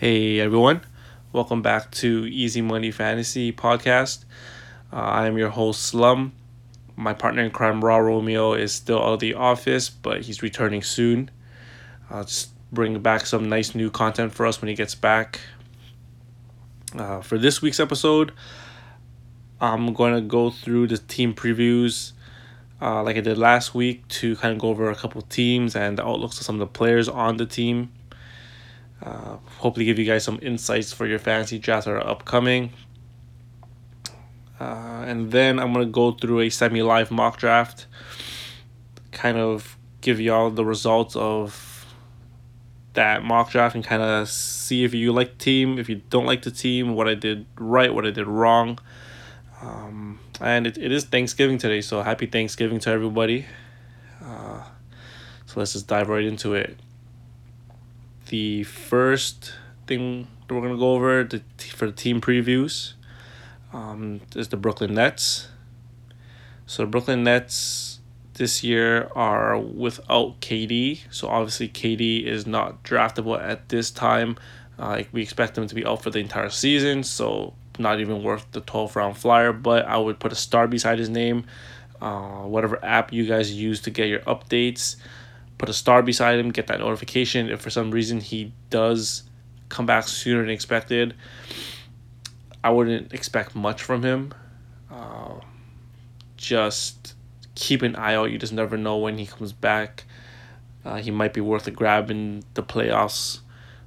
Hey everyone, welcome back to Easy Money Fantasy Podcast. Uh, I am your host Slum. My partner in crime, Raw Romeo, is still out of the office, but he's returning soon. I'll just bring back some nice new content for us when he gets back. Uh, for this week's episode, I'm going to go through the team previews uh, like I did last week to kind of go over a couple teams and the outlooks of some of the players on the team. Uh, hopefully, give you guys some insights for your fantasy drafts that are upcoming. Uh, and then I'm to go through a semi live mock draft, kind of give y'all the results of that mock draft and kind of see if you like the team, if you don't like the team, what I did right, what I did wrong. Um, and it, it is Thanksgiving today, so happy Thanksgiving to everybody. Uh, so let's just dive right into it the first thing that we're gonna go over the for the team previews um, is the Brooklyn Nets. So the Brooklyn Nets this year are without KD, so obviously KD is not draftable at this time. Uh, we expect them to be out for the entire season, so not even worth the 12th round flyer. But I would put a star beside his name. Uh, whatever app you guys use to get your updates put a star beside him, get that notification. If for some reason he does come back sooner than expected, I wouldn't expect much from him. Uh, just keep an eye out. You just never know when he comes back. Uh, he might be worth a grab in the playoffs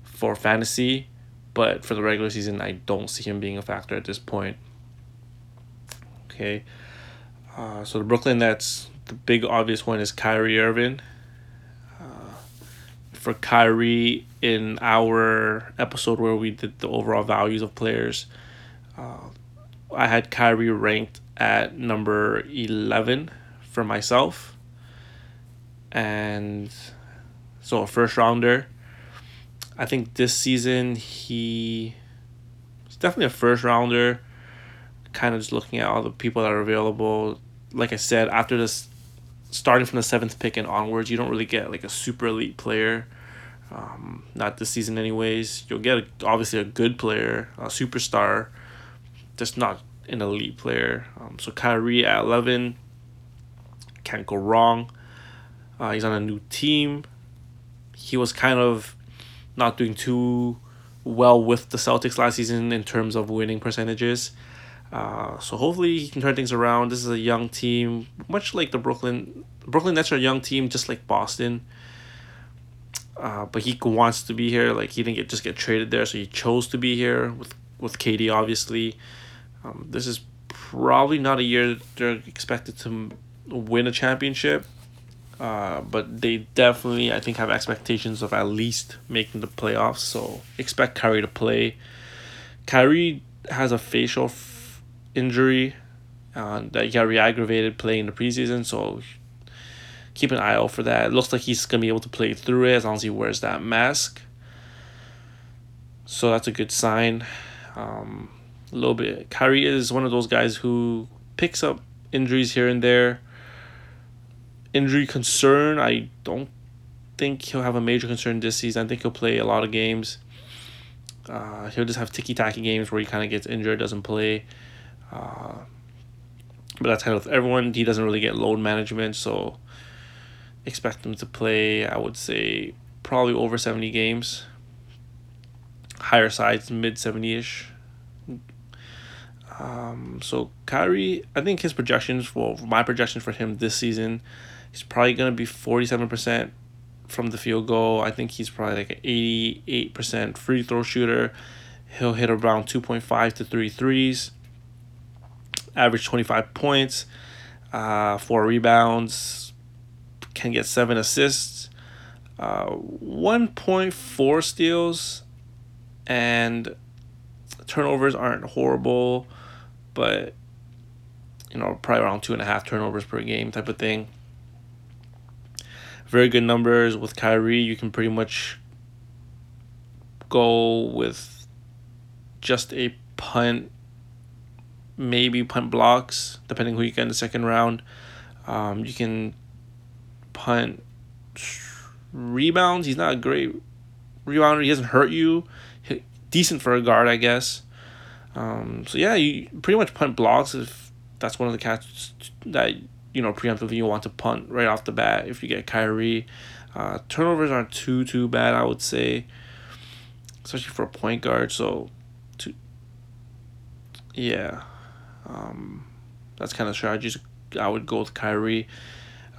for fantasy, but for the regular season, I don't see him being a factor at this point. Okay. Uh, so the Brooklyn Nets, the big obvious one is Kyrie Irving for Kyrie in our episode where we did the overall values of players. Uh, I had Kyrie ranked at number 11 for myself. And so a first rounder. I think this season he he's definitely a first rounder. Kind of just looking at all the people that are available. Like I said, after this starting from the seventh pick and onwards, you don't really get like a super elite player. Um, not this season, anyways. You'll get a, obviously a good player, a superstar, just not an elite player. Um, so Kyrie at eleven can't go wrong. Uh, he's on a new team. He was kind of not doing too well with the Celtics last season in terms of winning percentages. Uh, so hopefully he can turn things around. This is a young team, much like the Brooklyn Brooklyn Nets are a young team, just like Boston. Uh, but he wants to be here. Like he didn't get just get traded there, so he chose to be here with with KD. Obviously, um, this is probably not a year they're expected to win a championship. Uh, but they definitely, I think, have expectations of at least making the playoffs. So expect Kyrie to play. Kyrie has a facial injury uh, that got re-aggravated playing in the preseason, so keep an eye out for that. It looks like he's gonna be able to play through it as long as he wears that mask. So that's a good sign. Um, a little bit. Kyrie is one of those guys who picks up injuries here and there. Injury concern, I don't think he'll have a major concern this season. I think he'll play a lot of games. Uh, he'll just have ticky tacky games where he kind of gets injured, doesn't play. Uh, but that's kind of everyone. He doesn't really get load management, so expect him to play. I would say probably over seventy games. Higher sides, mid seventy ish. Um, so Kyrie, I think his projections, well, my projections for him this season, he's probably gonna be forty seven percent from the field goal. I think he's probably like an eighty eight percent free throw shooter. He'll hit around two point five to three threes average 25 points, uh, four rebounds, can get seven assists, uh, 1.4 steals, and turnovers aren't horrible, but you know, probably around two and a half turnovers per game type of thing. Very good numbers with Kyrie. You can pretty much go with just a punt maybe punt blocks, depending who you get in the second round. Um, you can punt rebounds. He's not a great rebounder. He doesn't hurt you. decent for a guard, I guess. Um, so yeah, you pretty much punt blocks if that's one of the cats that you know preemptively you want to punt right off the bat. If you get Kyrie, uh, turnovers aren't too too bad, I would say, especially for a point guard. So, to yeah, um, that's kind of strategies I would go with Kyrie.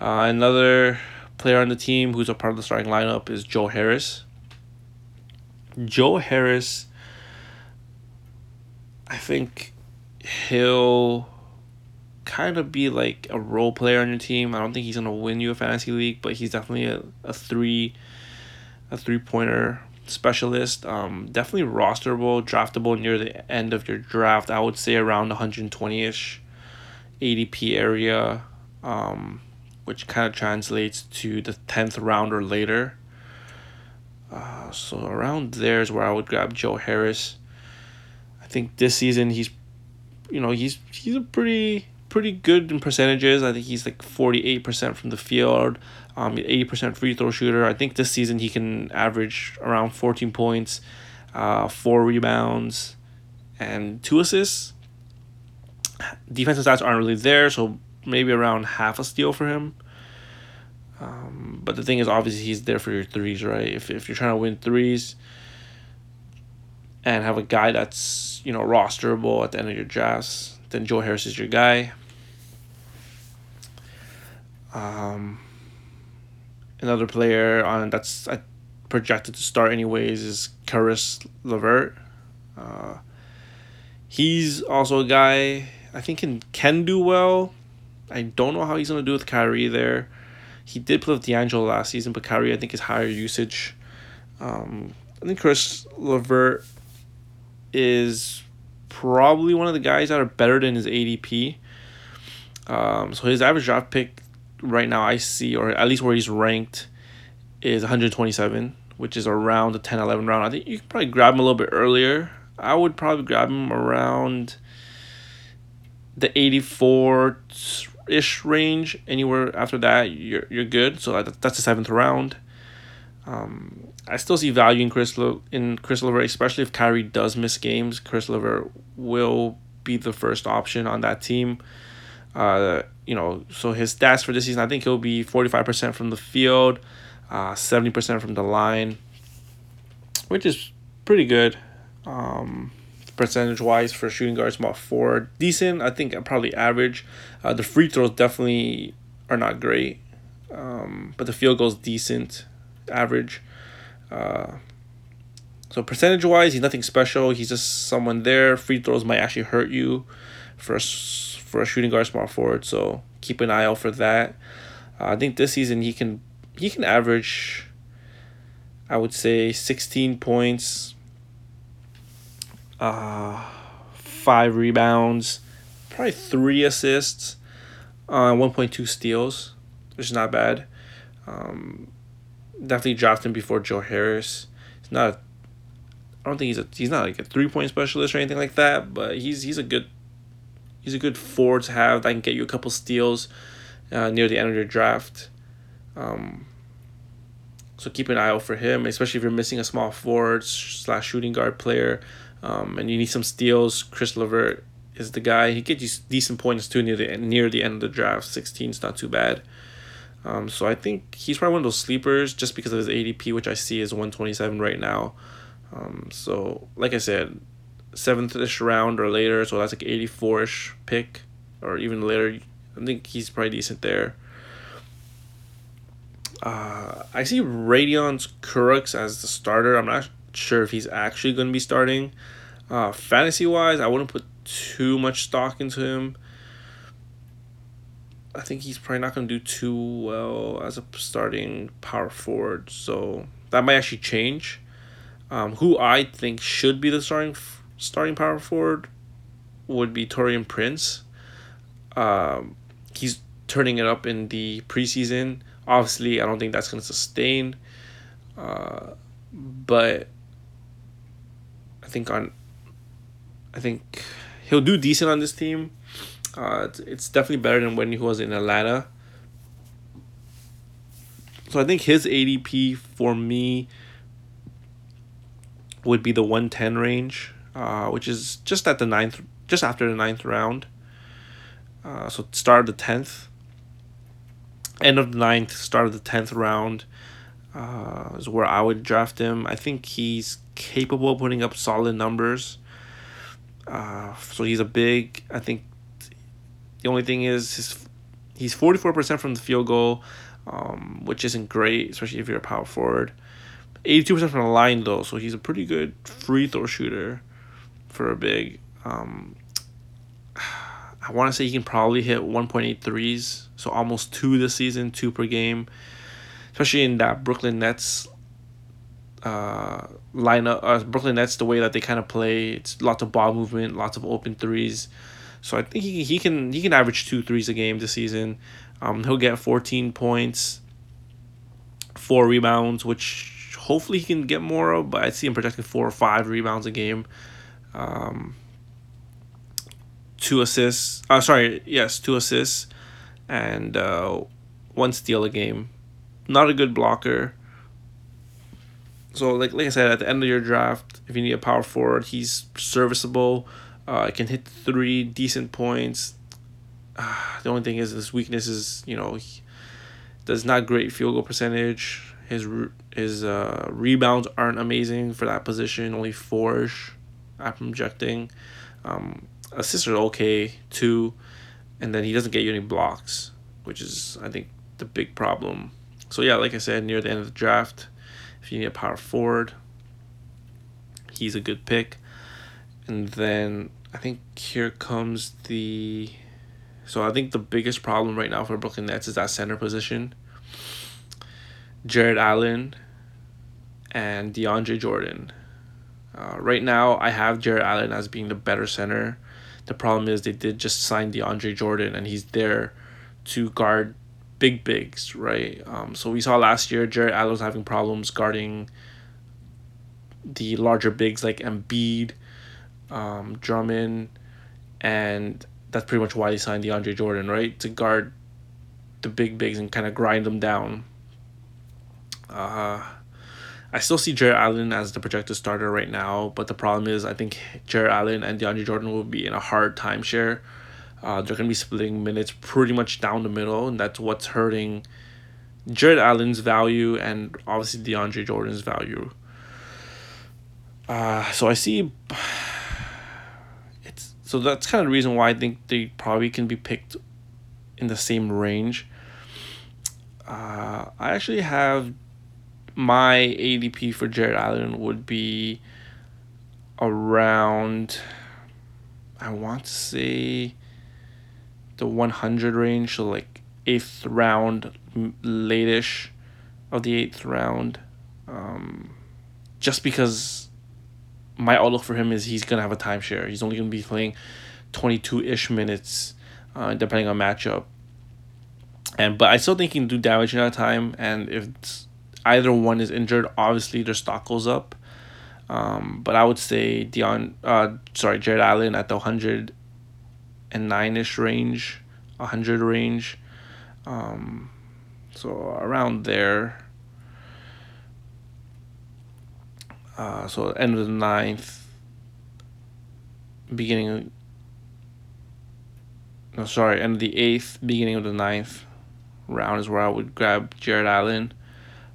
Uh, another player on the team who's a part of the starting lineup is Joe Harris. Joe Harris I think he'll kind of be like a role player on your team. I don't think he's gonna win you a fantasy league, but he's definitely a, a three a three pointer specialist. Um, definitely rosterable, draftable near the end of your draft. I would say around 120 ish ADP area, um, which kind of translates to the 10th round or later. Uh, so around there is where I would grab Joe Harris I think this season he's, you know, he's he's a pretty pretty good in percentages. I think he's like forty eight percent from the field, um, eighty percent free throw shooter. I think this season he can average around fourteen points, uh, four rebounds, and two assists. Defensive stats aren't really there, so maybe around half a steal for him. Um, but the thing is, obviously, he's there for your threes, right? If, if you're trying to win threes and have a guy that's you know, rosterable at the end of your drafts, then Joe Harris is your guy. Um, another player on that's uh, projected to start anyways is Caris LeVert. Uh, he's also a guy I think can can do well. I don't know how he's gonna do with Kyrie there. He did play with D'Angelo last season, but Kyrie I think is higher usage. Um, I think Caris LeVert is probably one of the guys that are better than his ADP. Um, so his average draft pick right now I see, or at least where he's ranked, is 127, which is around the 10 11 round. I think you could probably grab him a little bit earlier. I would probably grab him around the 84 ish range. Anywhere after that, you're, you're good. So that's the seventh round. Um, I still see value in Chris Le- in Chris especially if Kyrie does miss games. Caris LeVert will be the first option on that team. Uh, you know, so his stats for this season, I think he'll be forty five percent from the field, uh, seventy percent from the line, which is pretty good. Um, percentage wise for shooting guards, about four decent. I think probably average. Uh, the free throws definitely are not great, um, but the field goals decent average. Uh, so percentage wise, he's nothing special. He's just someone there. Free throws might actually hurt you for a, for a shooting guard small forward. So keep an eye out for that. Uh, I think this season he can he can average. I would say sixteen points. Uh, five rebounds, probably three assists, uh, one point two steals, which is not bad. Um, definitely draft him before Joe Harris. He's not. I don't think he's a he's not like a three point specialist or anything like that, but he's he's a good he's a good four to have that can get you a couple steals uh, near the end of your draft. Um, so keep an eye out for him, especially if you're missing a small forward slash shooting guard player, um, and you need some steals. Caris LeVert is the guy. He gets you decent points too near the near the end of the draft. Sixteen is not too bad. Um, so I think he's probably one of those sleepers just because of his ADP, which I see is 127 right now. Um, so, like I said, seventh ish round or later, so that's like 84 ish pick or even later. I think he's probably decent there. Uh, I see Radion Kurucs as the starter. I'm not sure if he's actually going to be starting. Uh, fantasy wise, I wouldn't put too much stock into him. I think he's probably not going to do too well as a starting power forward. So that might actually change. Um, who I think should be the starting starting power forward would be Taurean Prince. Um, he's turning it up in the preseason. Obviously, I don't think that's going to sustain. Uh, but I think on, I think he'll do decent on this team. Uh, it's, it's definitely better than when he was in Atlanta. So I think his ADP for me would be the 110 range, uh, which is just at the ninth, just after the ninth round. Uh, so start of the tenth, end of the ninth, start of the tenth round uh, is where I would draft him. I think he's capable of putting up solid numbers. Uh, so he's a big. I think the only thing is his, he's forty four percent from the field goal, um, which isn't great, especially if you're a power forward. Eighty two percent from the line though, so he's a pretty good free throw shooter for a big. Um, I want to say he can probably hit 1.8 threes, so almost two this season, two per game especially in that Brooklyn Nets uh, lineup. Uh, Brooklyn Nets, the way that they kind of play, it's lots of ball movement, lots of open threes. So I think he, he can he can average two threes a game this season. Um, he'll get fourteen points, four rebounds, which hopefully he can get more of. But I see him projecting four or five rebounds a game. Um, two assists. Uh, sorry, yes, two assists, and uh, one steal a game not a good blocker. So like like I said, at the end of your draft, if you need a power forward, he's serviceable. Uh, can hit three decent points. Uh, the only thing is his weakness is you know he does not great field goal percentage. His his uh, rebounds aren't amazing for that position. Only four-ish. I'm projecting. Um, assists are okay too, and then he doesn't get you any blocks, which is I think the big problem. So yeah, like I said, near the end of the draft, if you need a power forward, he's a good pick. And then I think here comes the so I think the biggest problem right now for Brooklyn Nets is that center position. Jarrett Allen and DeAndre Jordan. Uh, right now, I have Jarrett Allen as being the better center. The problem is they did just sign DeAndre Jordan, and he's there to guard big bigs, right? Um, so we saw last year Jarrett Allen was having problems guarding the larger bigs like Embiid, um, Drummond, and that's pretty much why they signed DeAndre Jordan, right? To guard the big bigs and kind of grind them down. Uh, I still see Jarrett Allen as the projected starter right now, but the problem is I think Jarrett Allen and DeAndre Jordan will be in a hard timeshare uh, they're going to be splitting minutes pretty much down the middle, and that's what's hurting Jarrett Allen's value and obviously DeAndre Jordan's value. Uh, so I see. It's so that's kind of the reason why I think they probably can be picked in the same range. Uh, I actually have my ADP for Jarrett Allen would be around. I want to say the 100 range, so like eighth round, late-ish of the eighth round. Um, just because my outlook for him is he's gonna have a timeshare. He's only gonna be playing 22-ish minutes, uh, depending on matchup. And but I still think he can do damage in that time. And if either one is injured, obviously their stock goes up. Um, but I would say Dion, uh, sorry, Jarrett Allen at the hundred and nine ish range, a hundred range. Um, so around there. Uh, so end of the ninth, beginning. Of, no, sorry, end of the eighth, beginning of the ninth round is where I would grab Jarrett Allen.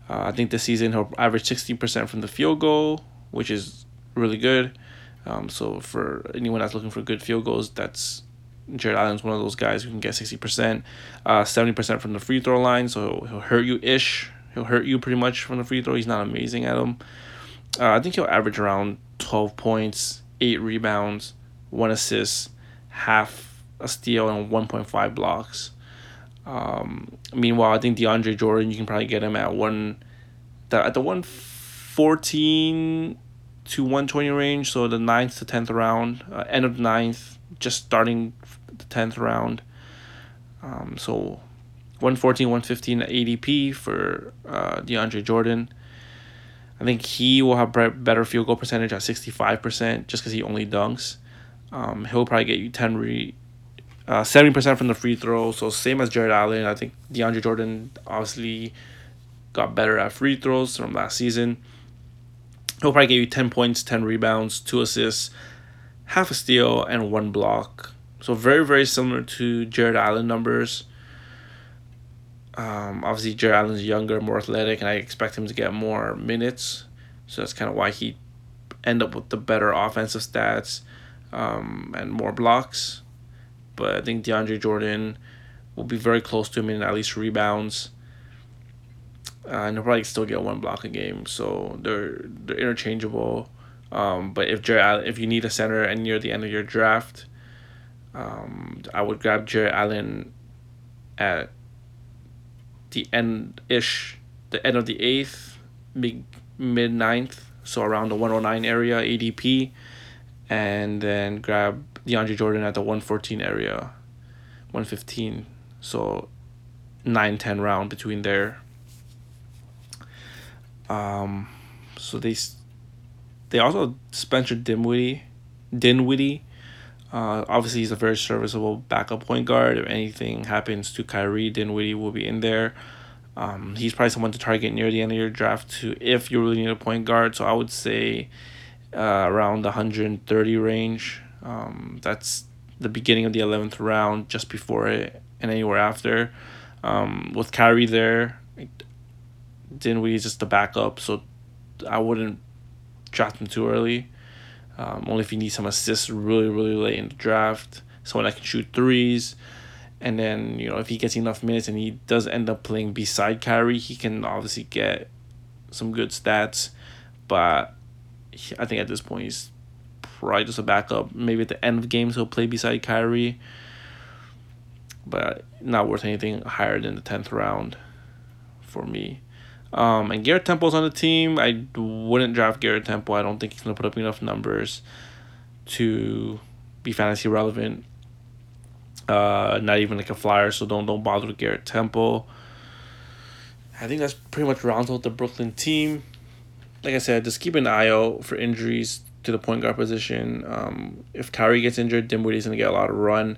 Uh, I think this season he'll average sixteen percent from the field goal, which is really good. Um, so for anyone that's looking for good field goals, that's Jarrett Allen's one of those guys who can get 60%, uh, 70% from the free throw line, so he'll hurt you ish. He'll hurt you pretty much from the free throw. He's not amazing at them. Uh, I think he'll average around 12 points, 8 rebounds, 1 assist, half a steal, and 1.5 blocks. Um, meanwhile, I think DeAndre Jordan, you can probably get him at one, the, at the 114 to 120 range, so the 9th to 10th round, uh, end of the 9th, just starting 10th round. Um, so 114, 115 ADP for uh, DeAndre Jordan. I think he will have better field goal percentage at 65% just because he only dunks. Um, he'll probably get you 10 re, uh, 70% from the free throw. So same as Jarrett Allen. I think DeAndre Jordan obviously got better at free throws from last season. he'll probably get you 10 points, 10 rebounds, 2 assists, half a steal, and 1 block. So very, very similar to Jarrett Allen numbers. Um, obviously, Jarrett Allen's younger, more athletic, and I expect him to get more minutes. So that's kind of why he end up with the better offensive stats um, and more blocks. But I think DeAndre Jordan will be very close to him in at least rebounds. Uh, and he'll probably still get one block a game, so they're they're interchangeable. Um, but if Jarrett, if you need a center and near the end of your draft, um, I would grab Jarrett Allen at the end ish, the end of the eighth, mid mid ninth, so around the 109 area ADP, and then grab DeAndre Jordan at the one fourteen area, one fifteen. So, 9-10 round between there. Um, so they they also Spencer Dinwiddie, Dinwiddie. Uh, obviously, he's a very serviceable backup point guard. If anything happens to Kyrie, Dinwiddie will be in there. Um, he's probably someone to target near the end of your draft to if you really need a point guard. So I would say uh, around the 130 range. Um, that's the beginning of the 11th round, just before it, and anywhere after. Um, with Kyrie there, Dinwiddie is just the backup, so I wouldn't draft him too early. Um, only if you need some assists really, really late in the draft. Someone that can shoot threes. And then, you know, if he gets enough minutes and he does end up playing beside Kyrie, he can obviously get some good stats. But I think at this point, he's probably just a backup. Maybe at the end of games, he'll play beside Kyrie. But not worth anything higher than the 10th round for me. Um, and Garrett Temple's on the team. I wouldn't draft Garrett Temple. I don't think he's going to put up enough numbers to be fantasy relevant. Uh, not even like a flyer, so don't don't bother with Garrett Temple. I think that's pretty much rounds out the Brooklyn team. Like I said, just keep an eye out for injuries to the point guard position. Um, if Kyrie gets injured, Dinwiddie's gonna get a lot of run,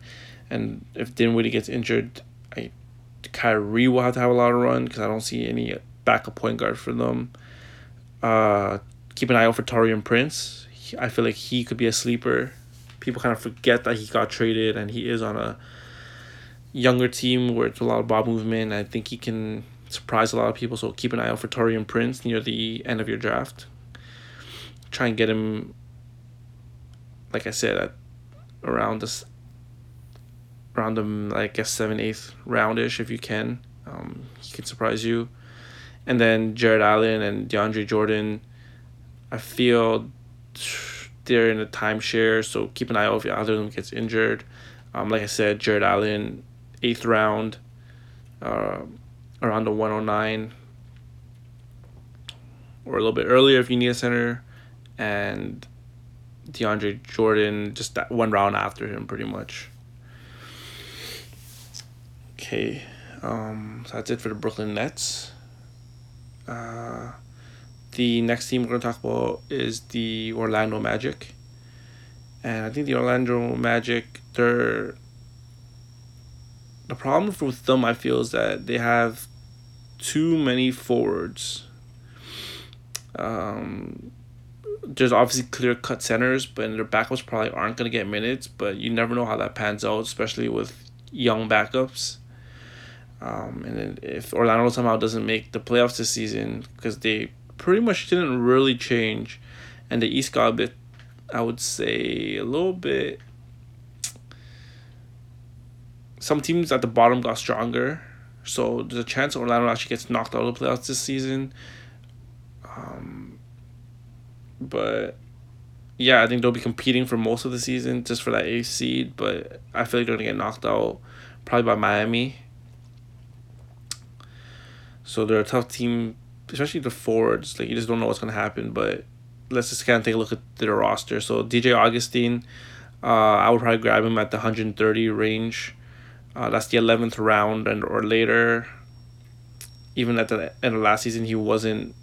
and if Dinwiddie gets injured, I Kyrie will have to have a lot of run because I don't see any backup point guard for them. Uh, keep an eye out for Taurean Prince. He, I feel like he could be a sleeper. People kind of forget that he got traded and he is on a younger team where it's a lot of ball movement. I think he can surprise a lot of people. So keep an eye out for Taurean Prince near the end of your draft. Try and get him, like I said, at around this, around the like a seven eighth roundish if you can. Um, he can surprise you and then Jarrett Allen and DeAndre Jordan. I feel they're in a timeshare, so keep an eye out if either of them gets injured. Um, like I said, Jarrett Allen, eighth round, uh, around the 109, or a little bit earlier if you need a center, and DeAndre Jordan just that one round after him, pretty much. Okay, um, so that's it for the Brooklyn Nets. Uh, the next team we're going to talk about is the Orlando Magic. And I think the Orlando Magic, they're. The problem with them, I feel, is that they have too many forwards. Um, there's obviously clear cut centers, but their backups probably aren't going to get minutes, but you never know how that pans out, especially with young backups. Um, and then if Orlando somehow doesn't make the playoffs this season, because they pretty much didn't really change, and the East got a bit, I would say, a little bit. Some teams at the bottom got stronger, so there's a chance Orlando actually gets knocked out of the playoffs this season. Um, but yeah, I think they'll be competing for most of the season just for that eighth seed, but I feel like they're gonna get knocked out probably by Miami so they're a tough team, especially the forwards. Like you just don't know what's gonna happen. But let's just kind of take a look at their roster. So DJ Augustin, uh, I would probably grab him at the hundred and thirty range. Uh, that's the eleventh round and or later. Even at the end of last season, he wasn't.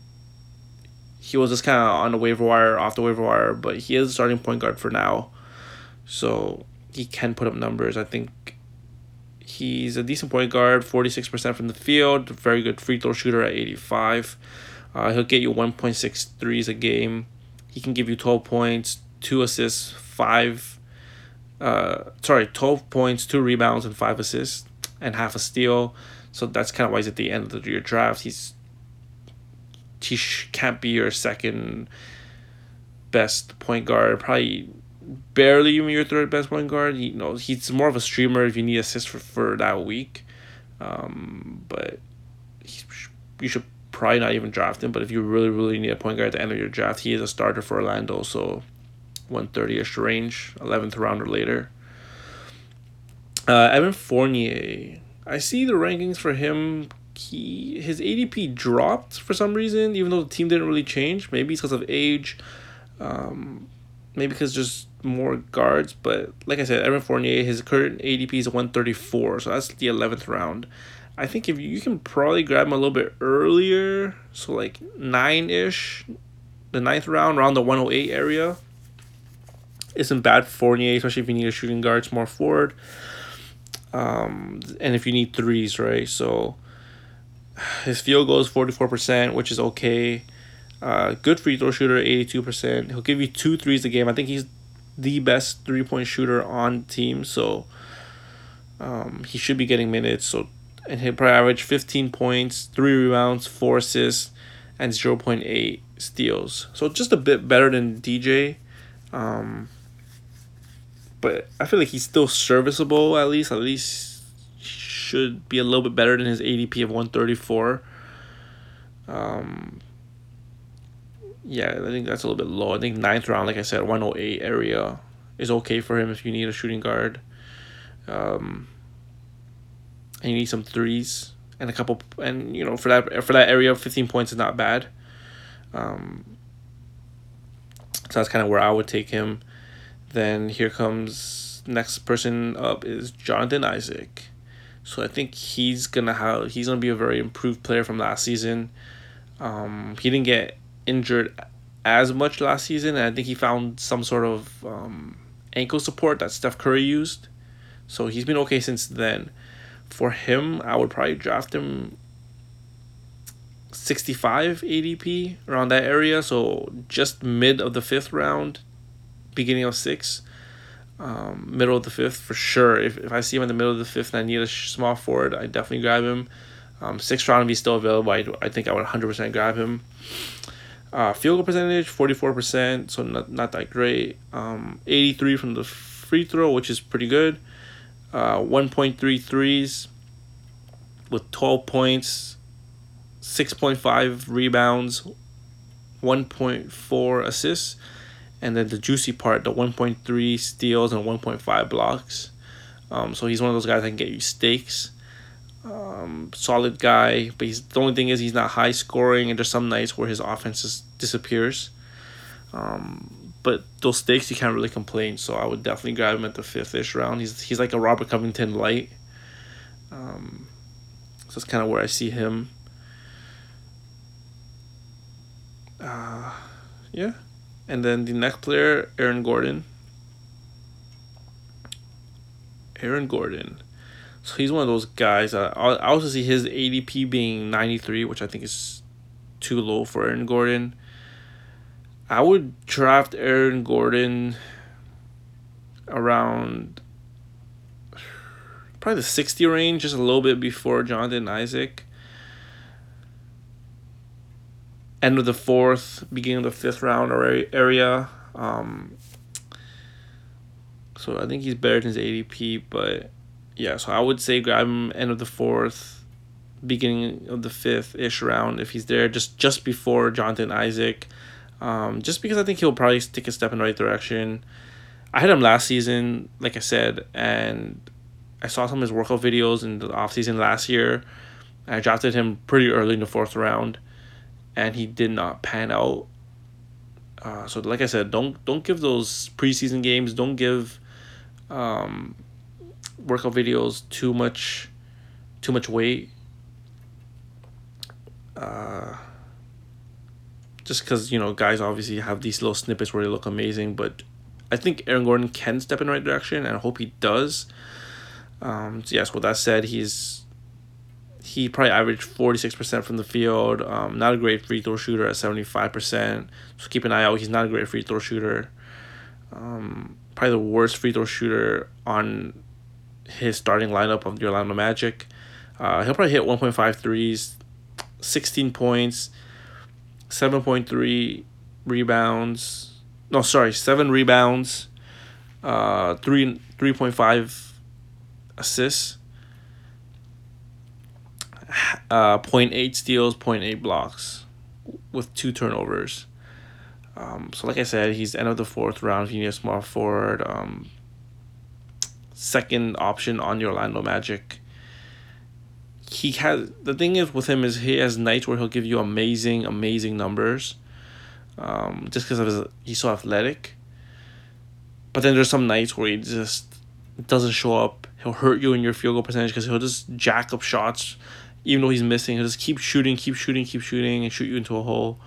He was just kind of on the waiver wire, off the waiver wire, but he is starting point guard for now, so he can put up numbers. I think He's a decent point guard, 46% from the field, very good free throw shooter at 85. Uh, he'll get you 1.6 threes a game. he can give you 12 points, two assists, five, uh, sorry, 12 points, two rebounds, and five assists, and half a steal. So that's kind of why he's at the end of the, your draft. He's he can't be your second best point guard. Probably barely even your third best point guard. You know, he's more of a streamer if you need assists for, for that week. Um, but he, you should probably not even draft him. But if you really, really need a point guard at the end of your draft, he is a starter for Orlando. So 130-ish range, 11th round or later. Uh, Evan Fournier. I see the rankings for him. He his ADP dropped for some reason, even though the team didn't really change. Maybe it's because of age. Um, maybe because just more guards. But like I said, Evan Fournier, his current ADP is 134, so that's the 11th round. I think if you, can probably grab him a little bit earlier, so like nine ish, the ninth round, around the 108 area, isn't bad for Fournier, especially if you need a shooting guard, small forward. Um, and if you need threes, right? So his field goal is 44%, which is okay. Uh, good free throw shooter, 82%. He'll give you two threes a game. I think he's the best three point shooter on team, so um, he should be getting minutes. So and he'll probably average 15 points, three rebounds, four assists, and 0.8 steals. So just a bit better than DJ. Um, but I feel like he's still serviceable at least. At least should be a little bit better than his ADP of 134. Um, yeah, I think that's a little bit low. I think ninth round, like I said, 108 area is okay for him if you need a shooting guard. Um, and you need some threes and a couple, and you know for that for that area, 15 points is not bad. Um, so that's kind of where I would take him. Then here comes next person up is Jonathan Isaac. So I think he's gonna have he's gonna be a very improved player from last season. Um, he didn't get injured as much last season, and I think he found some sort of um, ankle support that Steph Curry used. So he's been okay since then. For him, I would probably draft him 65 ADP around that area. So just mid of the fifth round, beginning of six, um, middle of the fifth for sure. If, if I see him in the middle of the fifth and I need a small forward, I definitely grab him. Um, sixth round, if he's still available, I, I think I would 100% grab him. Uh, field goal percentage, 44%, so not, not that great. Um, 83 from the free throw, which is pretty good. Uh, 1.3 threes with 12 points, 6.5 rebounds, 1.4 assists, and then the juicy part, the 1.3 steals and 1.5 blocks. Um, so he's one of those guys that can get you stakes. Um, solid guy, but he's the only thing is he's not high scoring, and there's some nights where his offense just disappears. Um, but those stakes you can't really complain. So I would definitely grab him at the fifth ish round. He's he's like a Robert Covington light. Um, so that's kind of where I see him. Uh, yeah, and then the next player, Aaron Gordon. Aaron Gordon. So he's one of those guys. I, I also see his ADP being 93, which I think is too low for Aaron Gordon. I would draft Aaron Gordon around probably the 60 range, just a little bit before Jonathan Isaac. End of the fourth, beginning of the fifth round area. Um, so I think he's better than his ADP, but yeah, so I would say grab him end of the fourth, beginning of the fifth ish round if he's there, just just before Jonathan Isaac, um, just because I think he'll probably take a step in the right direction. I had him last season, like I said, and I saw some of his workout videos in the off season last year. I drafted him pretty early in the fourth round, and he did not pan out. Uh, so like I said, don't don't give those preseason games. Don't give um, workout videos too much too much weight uh, just because you know guys obviously have these little snippets where they look amazing but i think aaron gordon can step in the right direction and i hope he does um, so yes with that said he's he probably averaged forty six percent from the field. Um, not a great free throw shooter at seventy five percent. So keep an eye out. He's not a great free throw shooter. Um, probably the worst free throw shooter on his starting lineup of the Orlando Magic. Uh, he'll probably hit 1.5 threes, 16 points, 7.3 rebounds. No, sorry, 7 rebounds, uh, 3 3.5 assists, uh, 0.8 steals, 0.8 blocks with two turnovers. Um, so, like I said, he's end of the fourth round. If you need a small forward, um, second option on your Orlando Magic. He has the thing is with him is he has nights where he'll give you amazing, amazing numbers. Um, just because of his he's so athletic. But then there's some nights where he just doesn't show up. He'll hurt you in your field goal percentage because he'll just jack up shots, even though he's missing. He'll just keep shooting, keep shooting, keep shooting, and shoot you into a hole.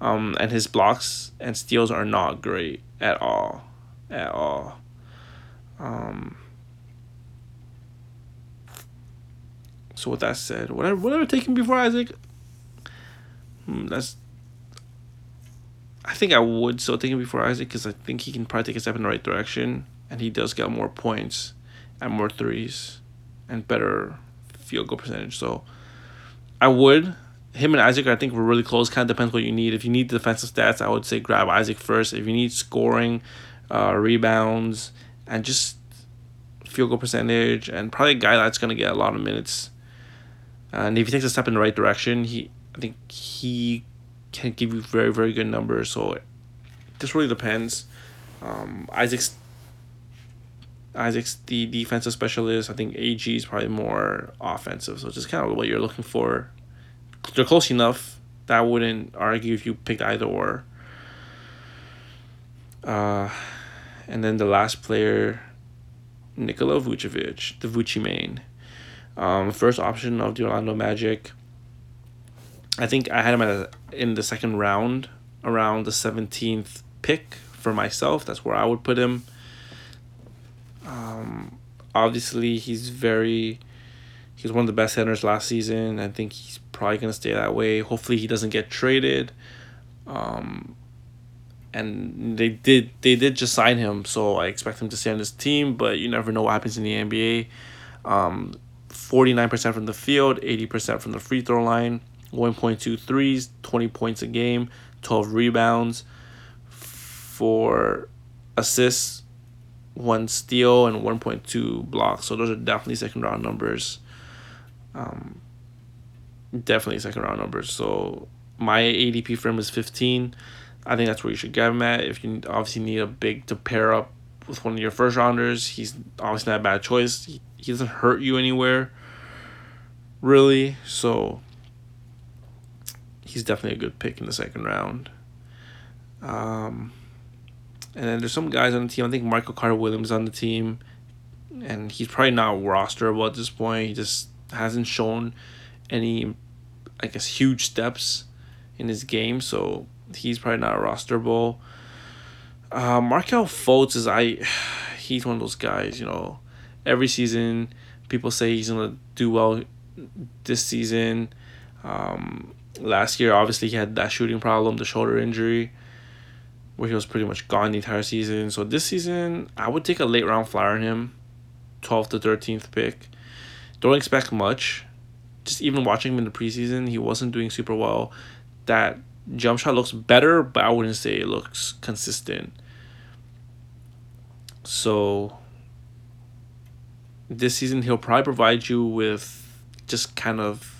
Um, and his blocks and steals are not great at all, at all. Um, So with that said, whatever whatever taken before Isaac, hmm, that's. I think I would still take him before Isaac because I think he can probably take a step in the right direction, and he does get more points, and more threes, and better field goal percentage. So, I would him and Isaac. I think we're really close. Kind of depends what you need. If you need defensive stats, I would say grab Isaac first. If you need scoring, uh, rebounds, and just field goal percentage, and probably a guy that's gonna get a lot of minutes and if he takes a step in the right direction, he I think he can give you very very good numbers. So this really depends. Um, Isaac's Isaac's the defensive specialist. I think AG is probably more offensive. So just kind of what you're looking for. They're close enough that I wouldn't argue if you picked either or. Uh, and then the last player, Nikola Vucevic, the Vucci main. Um, first option of the Orlando Magic. I think I had him at in the second round, around the seventeenth pick for myself. That's where I would put him. Um, obviously, he's very. He's one of the best centers last season. I think he's probably gonna stay that way. Hopefully, he doesn't get traded. Um, and they did they did just sign him, so I expect him to stay on this team. But you never know what happens in the NBA. Um, 49% from the field, 80% from the free throw line, 1.2 threes, 20 points a game, 12 rebounds, four assists, one steal, and 1.2 blocks. So those are definitely second round numbers. Um, definitely second round numbers. So my ADP for him is 15. I think that's where you should get him at. If you obviously need a big to pair up with one of your first rounders, he's obviously not a bad choice. He, he doesn't hurt you anywhere, really. So he's definitely a good pick in the second round. Um, and then there's some guys on the team. I think Michael Carter Williams on the team, and he's probably not rosterable at this point. He just hasn't shown any, I guess, huge steps in his game, so he's probably not rosterable. Uh, Markelle Fultz is I, he's one of those guys. You know, every season people say he's gonna do well this season. Um, last year, obviously, he had that shooting problem, the shoulder injury, where he was pretty much gone the entire season. So this season, I would take a late round flyer on him, 12th to 13th pick. Don't expect much. Just even watching him in the preseason, he wasn't doing super well. That jump shot looks better, but I wouldn't say it looks consistent. So this season he'll probably provide you with just kind of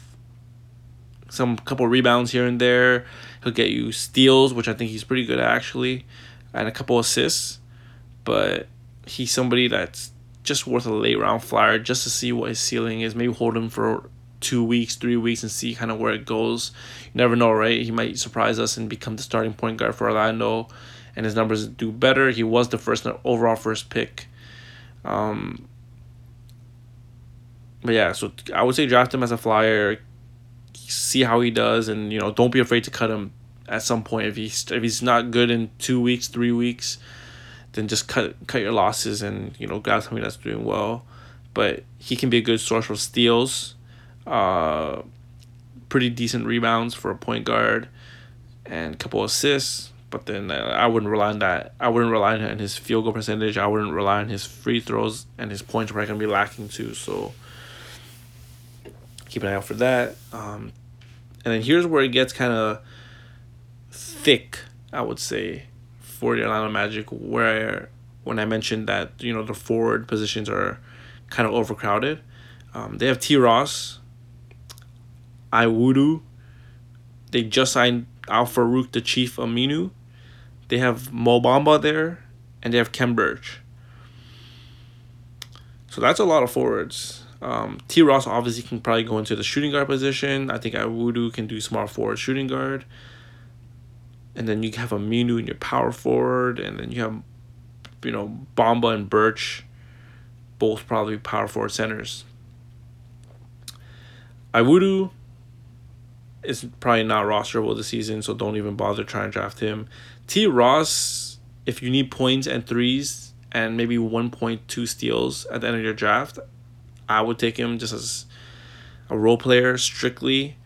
some couple rebounds here and there. He'll get you steals, which I think he's pretty good at actually, and a couple assists. But he's somebody that's just worth a late round flyer just to see what his ceiling is. Maybe hold him for two weeks, three weeks, and see kind of where it goes. You never know, right? He might surprise us and become the starting point guard for Orlando, and his numbers do better. He was the first overall first pick. Um, but yeah, so I would say draft him as a flyer, see how he does, and you know don't be afraid to cut him at some point if he's if he's not good in two weeks, three weeks, then just cut cut your losses and you know grab somebody that's doing well. But he can be a good source for steals. Uh, pretty decent rebounds for a point guard, and a couple assists. But then uh, I wouldn't rely on that. I wouldn't rely on his field goal percentage. I wouldn't rely on his free throws, and his points are probably gonna be lacking too. So keep an eye out for that. Um, and then here's where it gets kind of thick, I would say, for the Orlando Magic, where when I mentioned that you know the forward positions are kind of overcrowded. Um, they have T. Ross, Iwundu. They just signed Al Farouq, the Chief Aminu. They have Mo Bamba there, and they have Khem Birch. So that's a lot of forwards. Um, T. Ross obviously can probably go into the shooting guard position. I think Iwundu can do small forward shooting guard. And then you have Aminu in your power forward, and then you have, you know, Bamba and Birch, both probably power forward centers. Iwundu is probably not rosterable this season, so don't even bother trying to draft him. T. Ross, if you need points and threes and maybe 1.2 steals at the end of your draft, I would take him just as a role player strictly.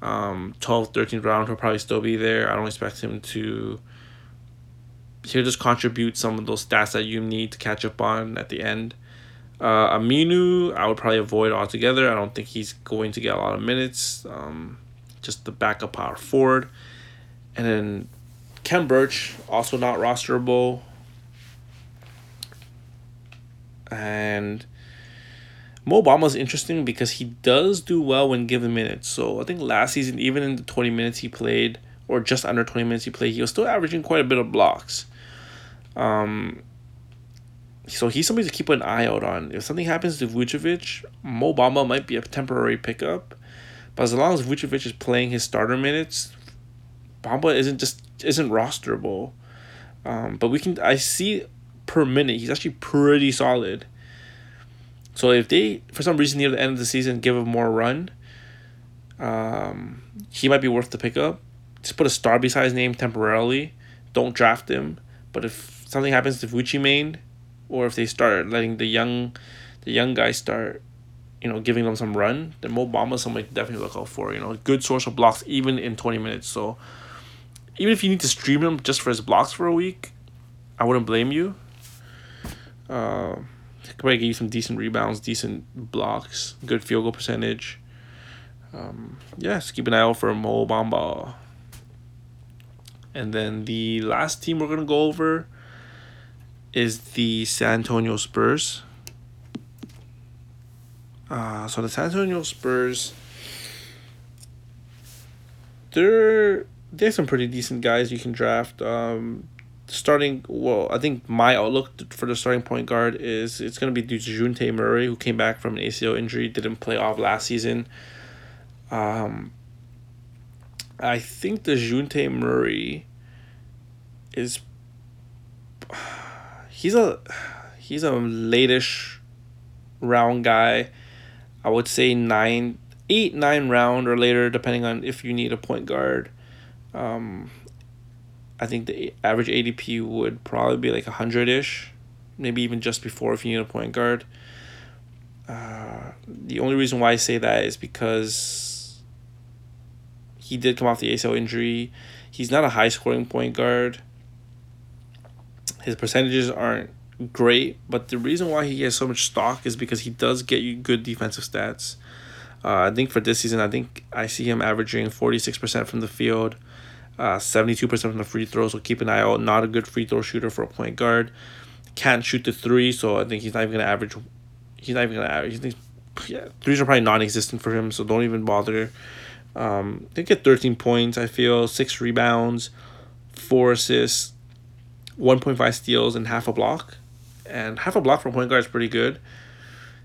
Um, 12th, 13th round, he'll probably still be there. I don't expect him to. He'll just contribute some of those stats that you need to catch up on at the end. Uh, Aminu, I would probably avoid altogether. I don't think he's going to get a lot of minutes. Um, just the backup power forward. And then Khem Birch, also not rosterable. And Mo is interesting because he does do well when given minutes. So I think last season, even in the 20 minutes he played, or just under 20 minutes he played, he was still averaging quite a bit of blocks. Um, so he's somebody to keep an eye out on. If something happens to Vucevic, Mo Bamba might be a temporary pickup. But as long as Vucevic is playing his starter minutes, Bamba isn't just isn't rosterable. Um, but we can I see per minute he's actually pretty solid. So if they, for some reason, near the end of the season, give him more run, um, he might be worth the pickup. Just put a star beside his name temporarily. Don't draft him. But if something happens to Vucci main, or if they start letting the young, the young guys start, you know, giving them some run, then Mo Bamba somebody definitely look out for. You know, good source of blocks even in twenty minutes. So even if you need to stream him just for his blocks for a week, I wouldn't blame you. Uh, could probably give you some decent rebounds, decent blocks, good field goal percentage. Um, yeah, keep an eye out for Mo Bamba. And then the last team we're gonna go over is the San Antonio Spurs. Uh, so the San Antonio Spurs, they're they have some pretty decent guys you can draft. Um, starting well i think my outlook for the starting point guard is it's going to be Dejounte Murray who came back from an acl injury didn't play off last season. Um i think Dejounte Murray is he's a he's a latish round guy. I would say nine eight nine round or later depending on if you need a point guard. Um I think the average ADP would probably be like a hundred ish, maybe even just before if you need a point guard. Uh, the only reason why I say that is because he did come off the ACL injury. He's not a high scoring point guard. His percentages aren't great, but the reason why he has so much stock is because he does get you good defensive stats. Uh, I think for this season, I think I see him averaging 46% from the field, uh, 72% from the free throws, so keep an eye out. Not a good free throw shooter for a point guard. Can't shoot the three, so I think he's not even to average. He's not even to average. Thinks, yeah, threes are probably non existent for him, so don't even bother. Um, they get 13 points, I feel, six rebounds, four assists, 1.5 steals, and half a block. And half a block a point guard is pretty good.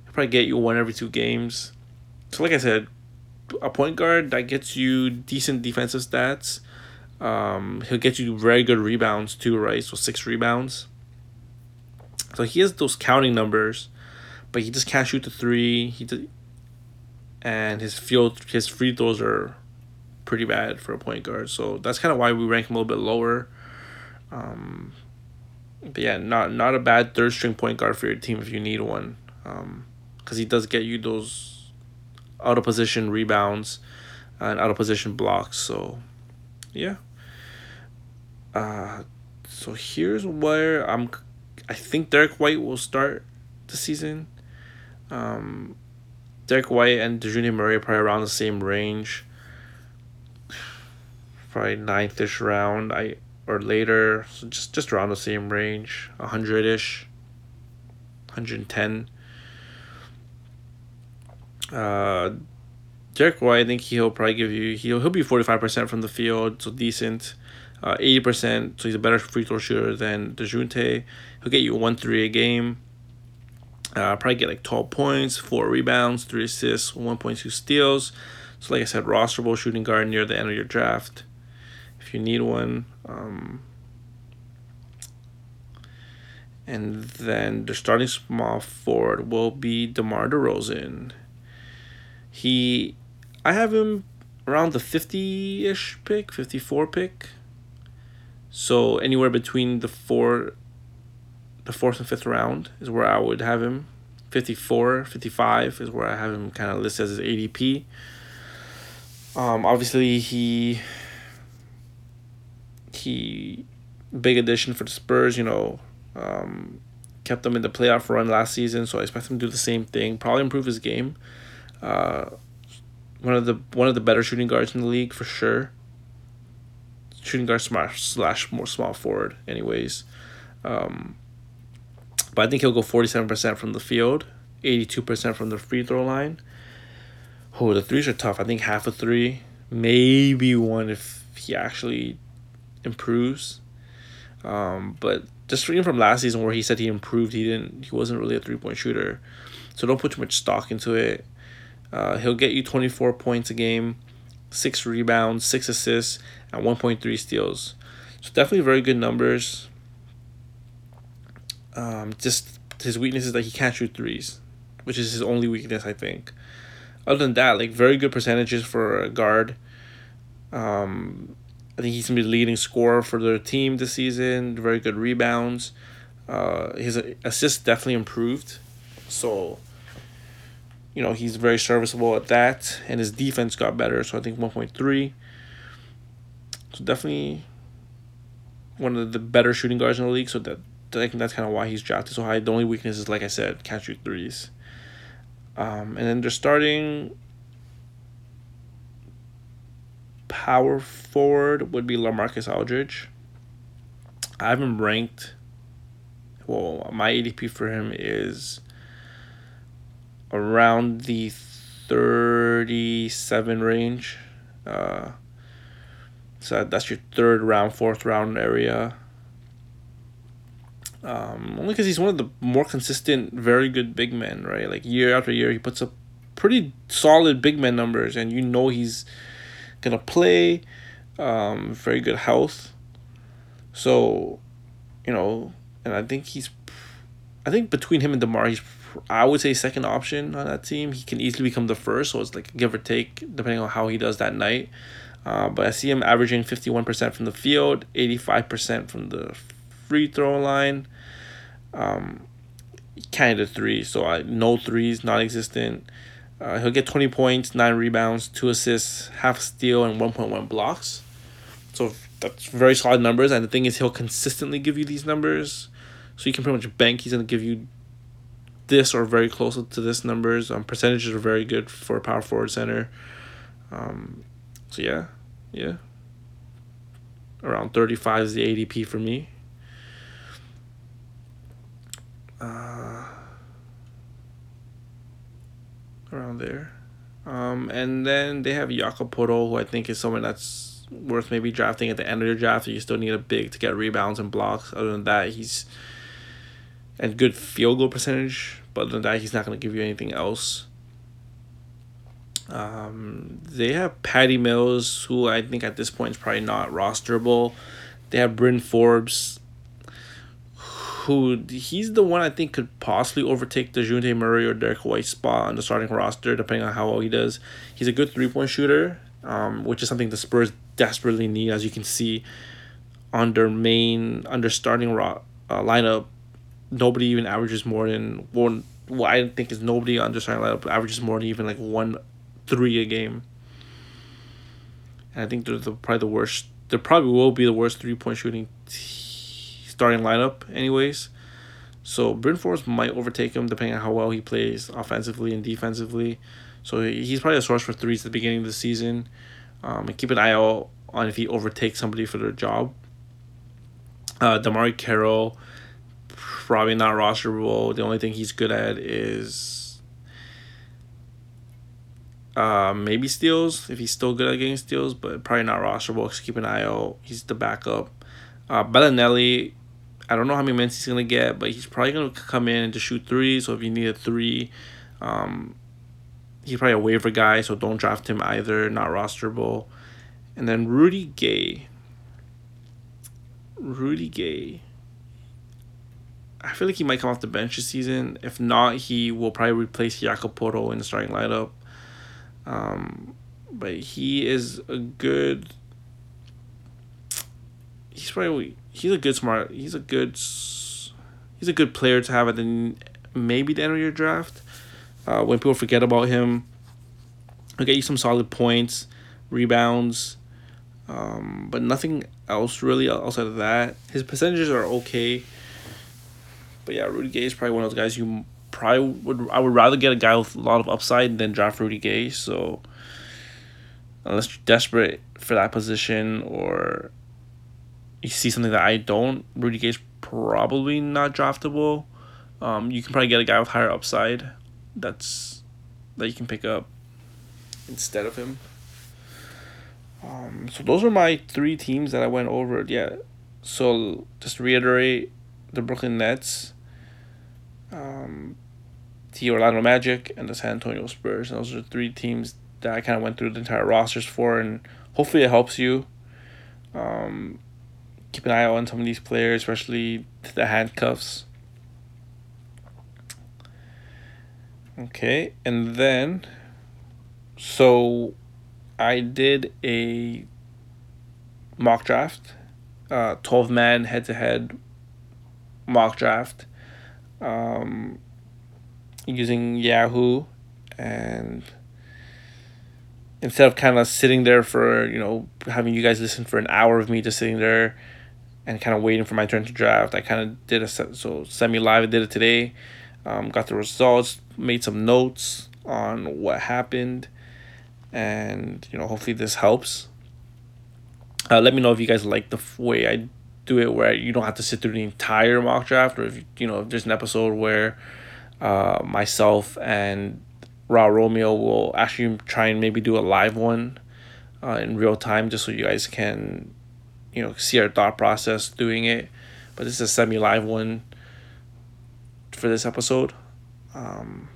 He'll probably get you one every two games. So, like I said, a point guard that gets you decent defensive stats um, he'll get you very good rebounds too, right? So six rebounds. So he has those counting numbers, but he just can't shoot the three. He did, and his field his free throws are pretty bad for a point guard. So that's kind of why we rank him a little bit lower. Um, but yeah, not not a bad third string point guard for your team if you need one, because um, he does get you those out of position rebounds and out of position blocks. So, yeah. Uh, so here's where I'm. I think Derrick White will start the season. Um, Derrick White and Dejounte Murray are probably around the same range. Probably ninth ish round. I or later, so just just around the same range, hundred ish. Hundred and ten. Uh, Derrick White, I think he'll probably give you he'll he'll be forty five percent from the field, so decent. Uh, eighty percent, so he's a better free throw shooter than Dejounte. He'll get you one three a game. Uh, probably get like twelve points, four rebounds, three assists, one point two steals. So like I said, rosterable shooting guard near the end of your draft, if you need one. Um, and then the starting small forward will be DeMar DeRozan. He, I have him around the 50 ish pick, 54 pick. So anywhere between the four, the fourth and fifth round is where I would have him. 54, 55 is where I have him kind of listed as his ADP. Um, obviously he he big addition for the Spurs, you know, um, kept them in the playoff run last season, so I expect him to do the same thing. Probably improve his game. Uh, one of the one of the better shooting guards in the league for sure. Shooting guard slash slash more small forward, anyways. Um, but I think he'll go forty seven percent from the field, eighty two percent from the free throw line. Oh, the threes are tough. I think half a three, maybe one if he actually improves. Um, but just reading from last season where he said he improved, he didn't. He wasn't really a three point shooter, so don't put too much stock into it. Uh, he'll get you 24 points a game, six rebounds, six assists, and 1.3 steals. So definitely very good numbers. Um, just his weakness is that he can't shoot threes, which is his only weakness, I think. Other than that, like very good percentages for a guard. Um, I think he's gonna be the leading scorer for their team this season. Very good rebounds. Uh, his assists definitely improved, so you know, he's very serviceable at that, and his defense got better. So I think 1.3. So definitely one of the better shooting guards in the league. So that I think that's kind of why he's drafted so high. The only weakness is, like I said, can't shoot threes. Um, and then they're starting power forward would be Lamarcus Aldridge. I haven't ranked. Well, my ADP for him is around the 37 range. Uh, so that's your third round, fourth round area. Um, only because he's one of the more consistent, very good big men, right? Like year after year, he puts up pretty solid big man numbers, and you know he's gonna play. Um, very good health. So, you know, and I think he's, I think between him and Demar, he's I would say second option on that team. He can easily become the first, so it's like give or take depending on how he does that night. Uh, but I see him averaging fifty one percent from the field, eighty five percent from the free throw line. Um, kind of three, so I no threes, non existent. Uh, he'll get twenty points, nine rebounds, two assists, half steal, and one point one blocks. So that's very solid numbers. And the thing is, he'll consistently give you these numbers. So you can pretty much bank he's gonna give you this or very close to this numbers. Um, percentages are very good for a power forward center. Um, so yeah, yeah. Around thirty five is the ADP for me. Uh, around there. Um, and then they have Poeltl, who I think is someone that's worth maybe drafting at the end of your draft. You still need a big to get rebounds and blocks. Other than that, he's and good field goal percentage. But that, he's not going to give you anything else. Um, they have Patty Mills, who I think at this point is probably not rosterable. They have Bryn Forbes, who he's the one I think could possibly overtake the Dejounte Murray or Derrick White spot on the starting roster, depending on how well he does. He's a good three point shooter, um, which is something the Spurs desperately need, as you can see on their main under starting ro- uh, lineup nobody even averages more than one. What I think is nobody on the starting lineup averages more than even like one three a game. And I think they're the, probably the worst. They probably will be the worst three point shooting t- starting lineup, anyways. So Bryn Forbes might overtake him depending on how well he plays offensively and defensively. So he's probably a source for threes at the beginning of the season. Um, and keep an eye out on if he overtakes somebody for their job. Uh, DeMarre Carroll, probably not rosterable. The only thing he's good at is uh, maybe steals, if he's still good at getting steals, but probably not rosterable. Just keep an eye out. He's the backup. Uh, Belinelli, I don't know how many minutes he's to get, but he's probably to come in and just shoot three. So if you need a three, um, he's probably a waiver guy, so don't draft him either. Not rosterable. And then Rudy Gay. Rudy Gay. I feel like he might come off the bench this season. If not, he will probably replace Jakob in the starting lineup. Um, but he is a good. He's probably he's a good smart. He's a good. He's a good player to have at the maybe the end of your draft. Uh, when people forget about him, he'll get you some solid points, rebounds, um, but nothing else really outside of that. His percentages are okay. But yeah, Rudy Gay is probably one of those guys you probably would. I would rather get a guy with a lot of upside than draft Rudy Gay. So unless you're desperate for that position or you see something that I don't, Rudy Gay is probably not draftable. Um, you can probably get a guy with higher upside. That's that you can pick up instead of him. Um, so those are my three teams that I went over. Yeah. So just reiterate, the Brooklyn Nets, um, the Orlando Magic, and the San Antonio Spurs. those are three teams that I kind of went through the entire rosters for, and hopefully it helps you. Um, keep an eye on some of these players, especially the handcuffs. Okay, and then, so I did a mock draft, uh, 12 man head to head mock draft um, using Yahoo and instead of kind of sitting there for you know having you guys listen for an hour of me just sitting there and kind of waiting for my turn to draft i kind of did a so semi live i did it today um, got the results made some notes on what happened and you know hopefully this helps. Uh, let me know if you guys like the way i do it where you don't have to sit through the entire mock draft or if you know if there's an episode where uh, myself and raw romeo will actually try and maybe do a live one uh, in real time just so you guys can you know see our thought process doing it. But this is a semi live one for this episode. Um,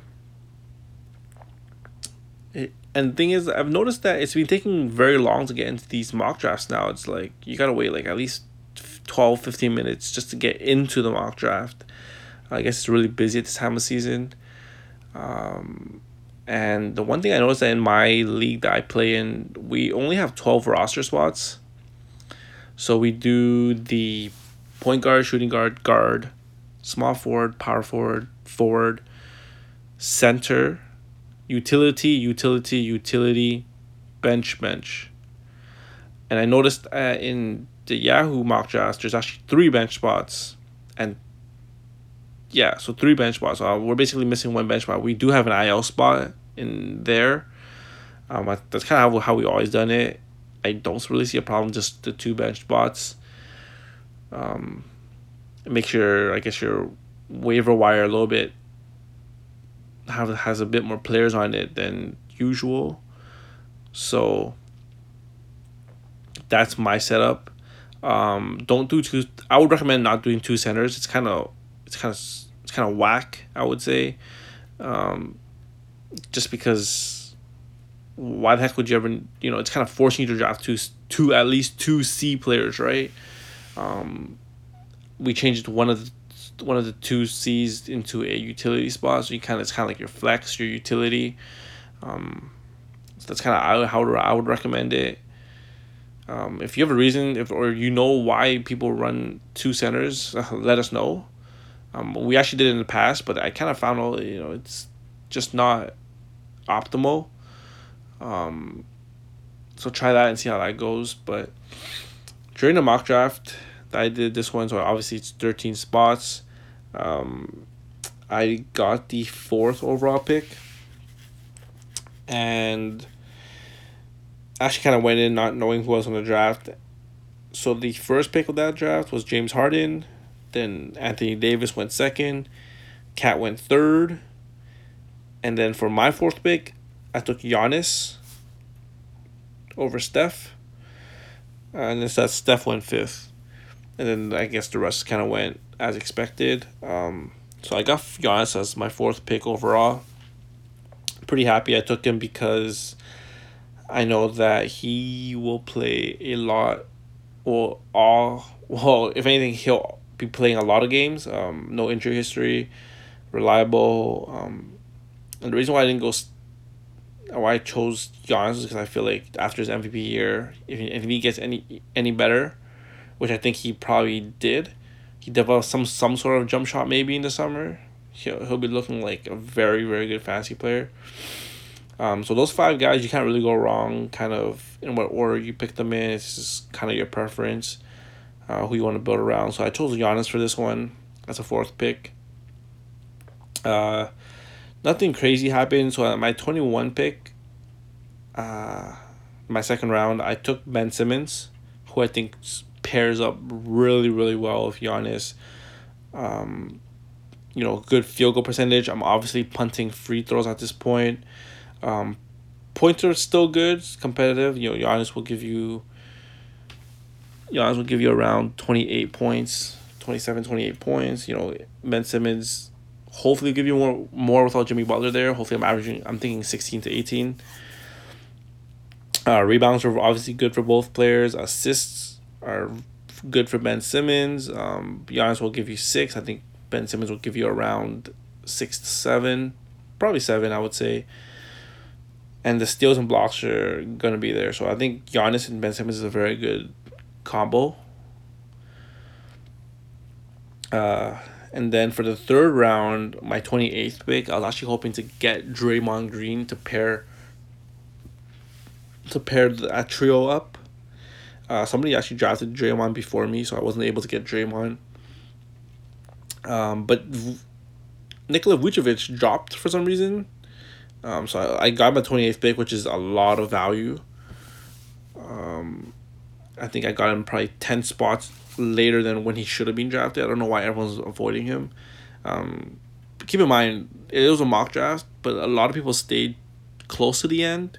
it, and the thing is i've noticed that it's been taking very long to get into these mock drafts now. It's like you gotta wait like at least 12 15 minutes just to get into the mock draft. I guess it's really busy at this time of season. Um, and the one thing i noticed that in my league that i play in we only have 12 roster spots. So we do the point guard shooting guard guard small forward power forward forward center utility, utility, utility, bench, bench. And I noticed uh, in the Yahoo mock drafts, there's actually three bench spots. And yeah, so three bench spots. Uh, we're basically missing one bench spot. We do have an IL spot in there. Um, that's kind of how, we always done it. I don't really see a problem just the two bench spots. Um, make sure I guess your waiver wire a little bit have has a bit more players on it than usual. So that's my setup. Um, don't do two. I would recommend not doing two centers. It's kind of it's kind of it's kind of whack. I would say, um, just because why the heck would you ever you know it's kind of forcing you to draft two two at least two C players, right? Um, we changed one of the one of the two C's into a utility spot. So you kind of it's kind of like your flex, your utility. Um, so that's kind of how I would recommend it. Um, if you have a reason, if or you know why people run two centers, uh, let us know. Um, we actually did it in the past, but I kind of found all you know it's just not optimal. Um, so try that and see how that goes. But during the mock draft that I did this one, so obviously it's 13 spots. Um, I got the fourth overall pick. And actually kind of went in not knowing who was on the draft. So the first pick of that draft was James Harden. Then Anthony Davis went second. KAT went third. And then for my fourth pick, I took Giannis over Steph. And then that Steph went fifth. And then I guess the rest kind of went as expected. Um, so I got Giannis as my fourth pick overall. Pretty happy I took him because I know that he will play a lot, or all. Well, if anything, he'll be playing a lot of games. Um, no injury history, reliable. Um, and the reason why I didn't go, why I chose Giannis is because I feel like after his MVP year, if he, if he gets any any better, which I think he probably did, he developed some some sort of jump shot maybe in the summer. He'll he'll be looking like a very very good fantasy player. Um, so those five guys, you can't really go wrong. Kind of in what order you pick them in, it's just kind of your preference, uh, who you want to build around. So I chose Giannis for this one That's a fourth pick. Uh, nothing crazy happened. So my twenty one pick, uh, my second round, I took Ben Simmons, who I think pairs up really really well with Giannis. Um, you know, good field goal percentage. I'm obviously punting free throws at this point. Um, is still good, it's competitive. You know, Giannis will give you. Giannis will give you around twenty eight points, 27, 28 points. You know, Ben Simmons, hopefully give you more more without Jimmy Butler there. Hopefully, I'm averaging. I'm thinking sixteen to eighteen. Uh, rebounds are obviously good for both players. Assists are good for Ben Simmons. Um, Giannis will give you six. I think Ben Simmons will give you around six to seven, probably seven. I would say and the steals and blocks are gonna be there. So I think Giannis and Ben Simmons is a very good combo. Uh, and then for the third round, my twenty eighth pick, I was actually hoping to get Draymond Green to pair. To pair that trio up. Uh, somebody actually drafted Draymond before me, so I wasn't able to get Draymond. Um, but v- Nikola Vucevic dropped for some reason um, so I, I got my 28th pick, which is a lot of value. Um, I think I got him probably 10 spots later than when he should have been drafted. I don't know why everyone's avoiding him. Um, keep in mind, it was a mock draft, but a lot of people stayed close to the end.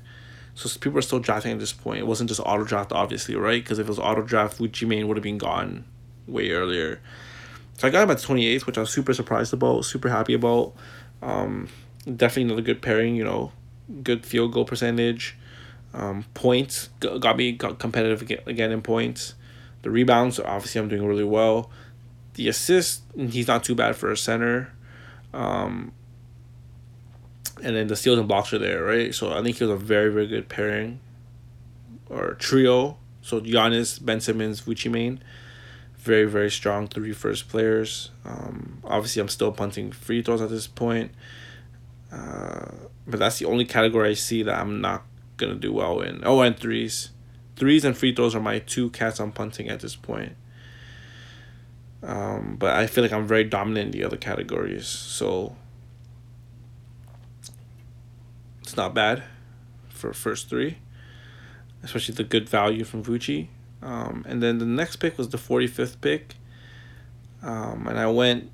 So people are still drafting at this point. It wasn't just auto draft, obviously, right? Because if it was auto draft, Gucci Mane would have been gone way earlier. So I got him at 28th, which I was super surprised about, super happy about. Um, definitely another good pairing. You know, good field goal percentage, um, points got me got competitive again in points. The rebounds, obviously, I'm doing really well. The assist, he's not too bad for a center. Um, and then the steals and blocks are there, right? So I think he was a very, very good pairing or trio. So Giannis, Ben Simmons, Gucci Mane. Very, very strong three first players. Um, obviously, I'm still punting free throws at this point. Uh, but that's the only category I see that I'm not gonna do well in. Oh, and threes, threes and free throws are my two cats I'm punting at this point. Um, but I feel like I'm very dominant in the other categories, so it's not bad for first three, especially the good value from Vucci. Um, and then the next pick was the forty fifth pick, um, and I went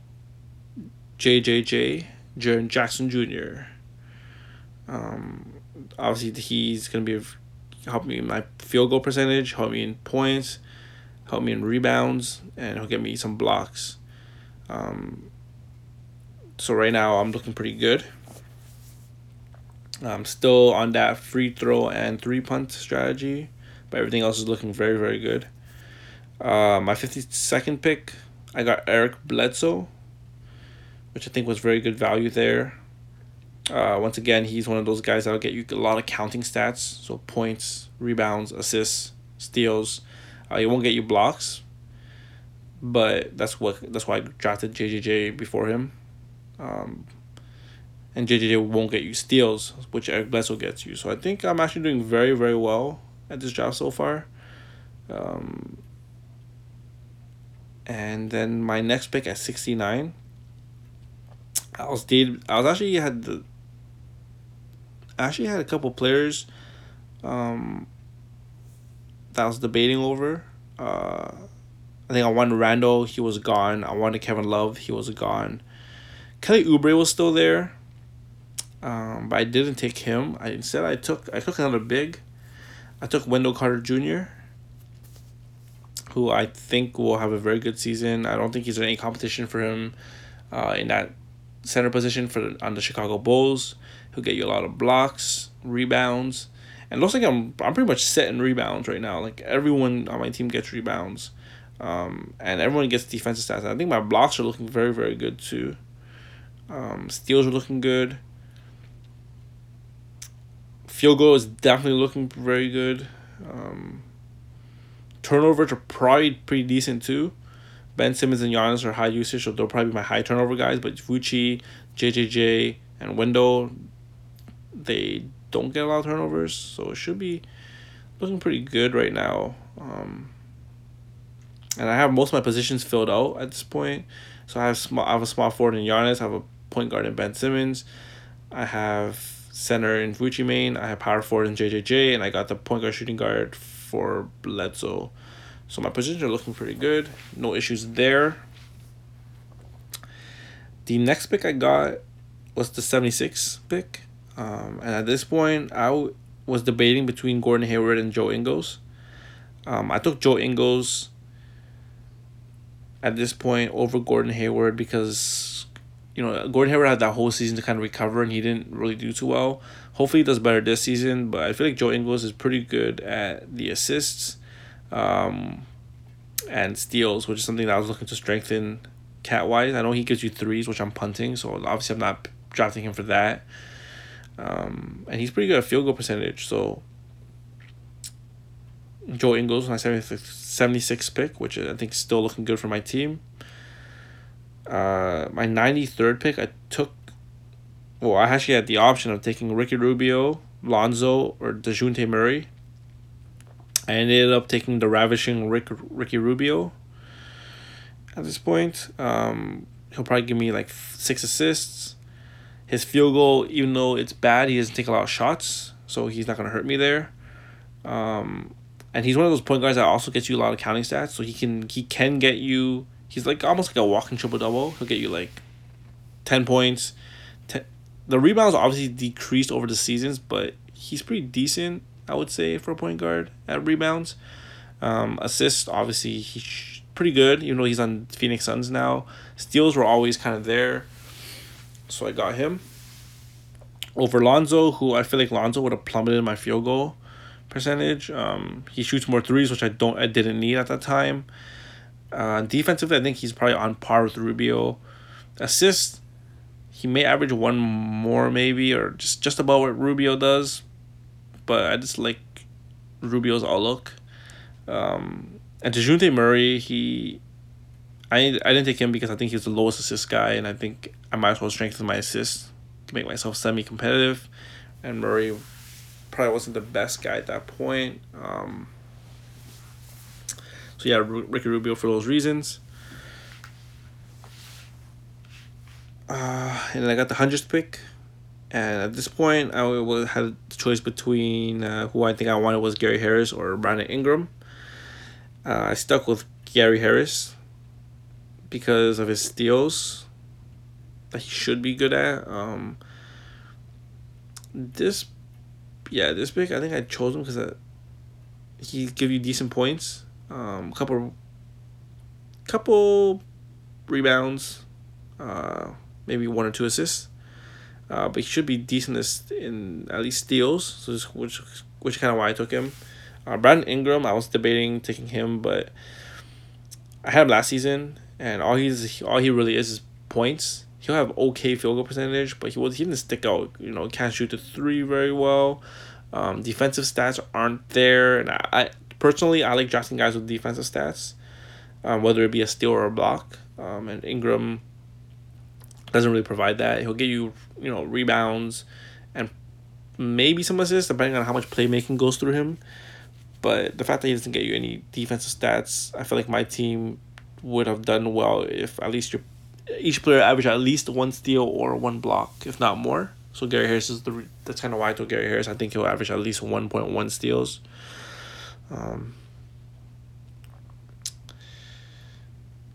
JJJ Jaren Jackson Jr. Um, obviously, he's going to be help me in my field goal percentage, help me in points, help me in rebounds, and he'll get me some blocks. Um, so right now, I'm looking pretty good. I'm still on that free throw and three punt strategy, but everything else is looking very, very good. Uh, my 52nd pick, I got Eric Bledsoe which I think was very good value there. Uh, once again, he's one of those guys that'll get you a lot of counting stats, so points, rebounds, assists, steals. Uh, he won't get you blocks, but that's what that's why I drafted JJJ before him. Um, and JJJ won't get you steals, which Eric Bledsoe gets you. So I think I'm actually doing very very well at this job so far. Um, and then my next pick at sixty nine. I was did I was actually had the. I actually had a couple players, um. That I was debating over. Uh, I think I wanted Randle, he was gone. I wanted Kevin Love, he was gone. Kelly Oubre was still there, um, but I didn't take him. I instead I took I took another big. I took Wendell Carter Jr., who I think will have a very good season. I don't think he's in any competition for him uh, in that center position for on the Chicago Bulls. He'll get you a lot of blocks, rebounds, and looks like I'm I'm pretty much set in rebounds right now. Like everyone on my team gets rebounds, um, and everyone gets defensive stats. I think my blocks are looking very very good too. Um, steals are looking good. Field goal is definitely looking very good. Um, turnovers are probably pretty decent too. Ben Simmons and Giannis are high usage, so they'll probably be my high turnover guys. But Vooch, JJJ, and Wendell, they don't get a lot of turnovers, so it should be looking pretty good right now. Um, and I have most of my positions filled out at this point. So I have small, I have a small forward in Giannis. I have a point guard in Ben Simmons. I have center in Vooch Main. I have power forward in JJJ, and I got the point guard shooting guard for Bledsoe. So my positions are looking pretty good. No issues there. The next pick I got was the 76 pick. Um, and at this point, I was debating between Gordon Hayward and Joe Ingles. Um, I took Joe Ingles at this point over Gordon Hayward because, you know, Gordon Hayward had that whole season to kind of recover and he didn't really do too well. Hopefully, he does better this season, but I feel like Joe Ingles is pretty good at the assists um, and steals, which is something that I was looking to strengthen cat wise. I know he gives you threes, which I'm punting, so obviously I'm not drafting him for that. Um, and he's pretty good at field goal percentage, so Joe Ingles, my 76 pick, which I think is still looking good for my team. Uh, my 93rd pick, I took. Well, I actually had the option of taking Ricky Rubio, Lonzo, or DeJounte Murray. I ended up taking the ravishing Rick, Ricky Rubio at this point. Um, he'll probably give me like six assists. His field goal, even though it's bad, he doesn't take a lot of shots, so he's not to hurt me there. Um, and he's one of those point guards that also gets you a lot of counting stats. So he can he can get you. He's like almost like a walking triple double. He'll get you like, ten points. Ten, the rebounds obviously decreased over the seasons, but he's pretty decent. I would say for a point guard at rebounds. Um, assists obviously he's pretty good. Even though he's on Phoenix Suns now, steals were always kind of there. So I got him. Over Lonzo, who I feel like Lonzo would have plummeted my field goal percentage. Um, he shoots more threes, which I don't I didn't need at that time. Uh, defensively, I think he's probably on par with Rubio. Assist, he may average one more maybe or just just about what Rubio does, but I just like Rubio's outlook. Um, and Dejounte Murray, he, I I didn't take him because I think he's the lowest assist guy, and I think I might as well strengthen my assist to make myself semi competitive. And Murray probably wasn't the best guy at that point. Um, so yeah, Ricky Rubio for those reasons. Uh, and I got the hundredth pick, and at this point, I had the choice between uh, who I think I wanted was Gary Harris or Brandon Ingram. Uh, I stuck with Gary Harris because of his steals that he should be good at. Um, this yeah, this pick I think I chose him because he give you decent points, um, couple, couple rebounds, uh, maybe one or two assists. Uh, but he should be decent in at least steals, so which which kind of why I took him. Uh, Brandon Ingram, I was debating taking him, but I had him last season, and all he's all he really is is points he'll have okay field goal percentage, but he was he didn't stick out. You know, can't shoot the three very well. Um, defensive stats aren't there, and I, I personally I like drafting guys with defensive stats, um, whether it be a steal or a block. Um, and Ingram doesn't really provide that. He'll get you, you know, rebounds and maybe some assists depending on how much playmaking goes through him. But the fact that he doesn't get you any defensive stats, I feel like my team would have done well if at least your each player averaged at least one steal or one block, if not more. So Gary Harris is the that's kind of why I took Gary Harris. I think he'll average at least one point one steals. Um,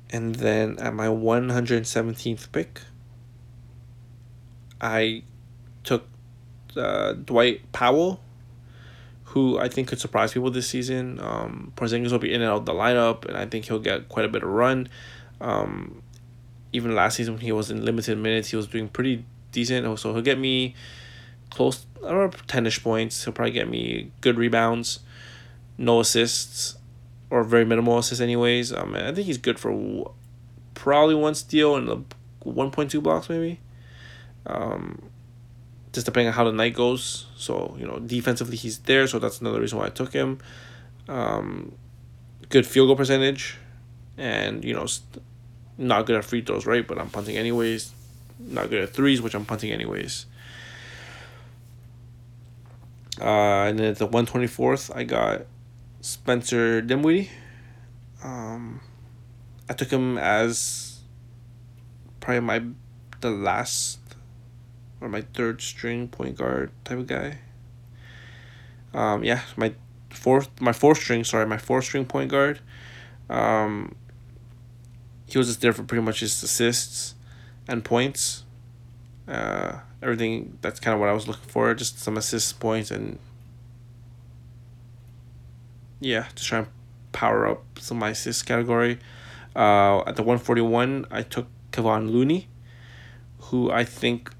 and then at my one hundred seventeenth pick, I took uh, Dwight Powell, who I think could surprise people this season. Um, Porzingis will be in and out of the lineup, and I think he'll get quite a bit of run. Um, even last season when he was in limited minutes, he was doing pretty decent. So he'll get me close, I don't know, 10 ish points. He'll probably get me good rebounds, no assists, or very minimal assists, anyways. Um, I think he's good for probably one steal and 1.2 blocks, maybe. Um, just depending on how the night goes. So, you know, defensively, he's there. So that's another reason why I took him. Um, good field goal percentage. And, you know, not good at free throws, right? But I'm punting anyways. Not good at threes, which I'm punting anyways. Uh, and then at the 124th, I got Spencer Dinwiddie. Um, I took him as probably my the last or my third string point guard type of guy. Um, yeah, my fourth my fourth string, sorry, my fourth string point guard. Um, he was just there for pretty much his assists and points. Uh, everything that's kind of what I was looking for. Just some assists, points, and yeah, just try and power up some my assist category. Uh, at the one forty one, I took Kevon Looney, who I think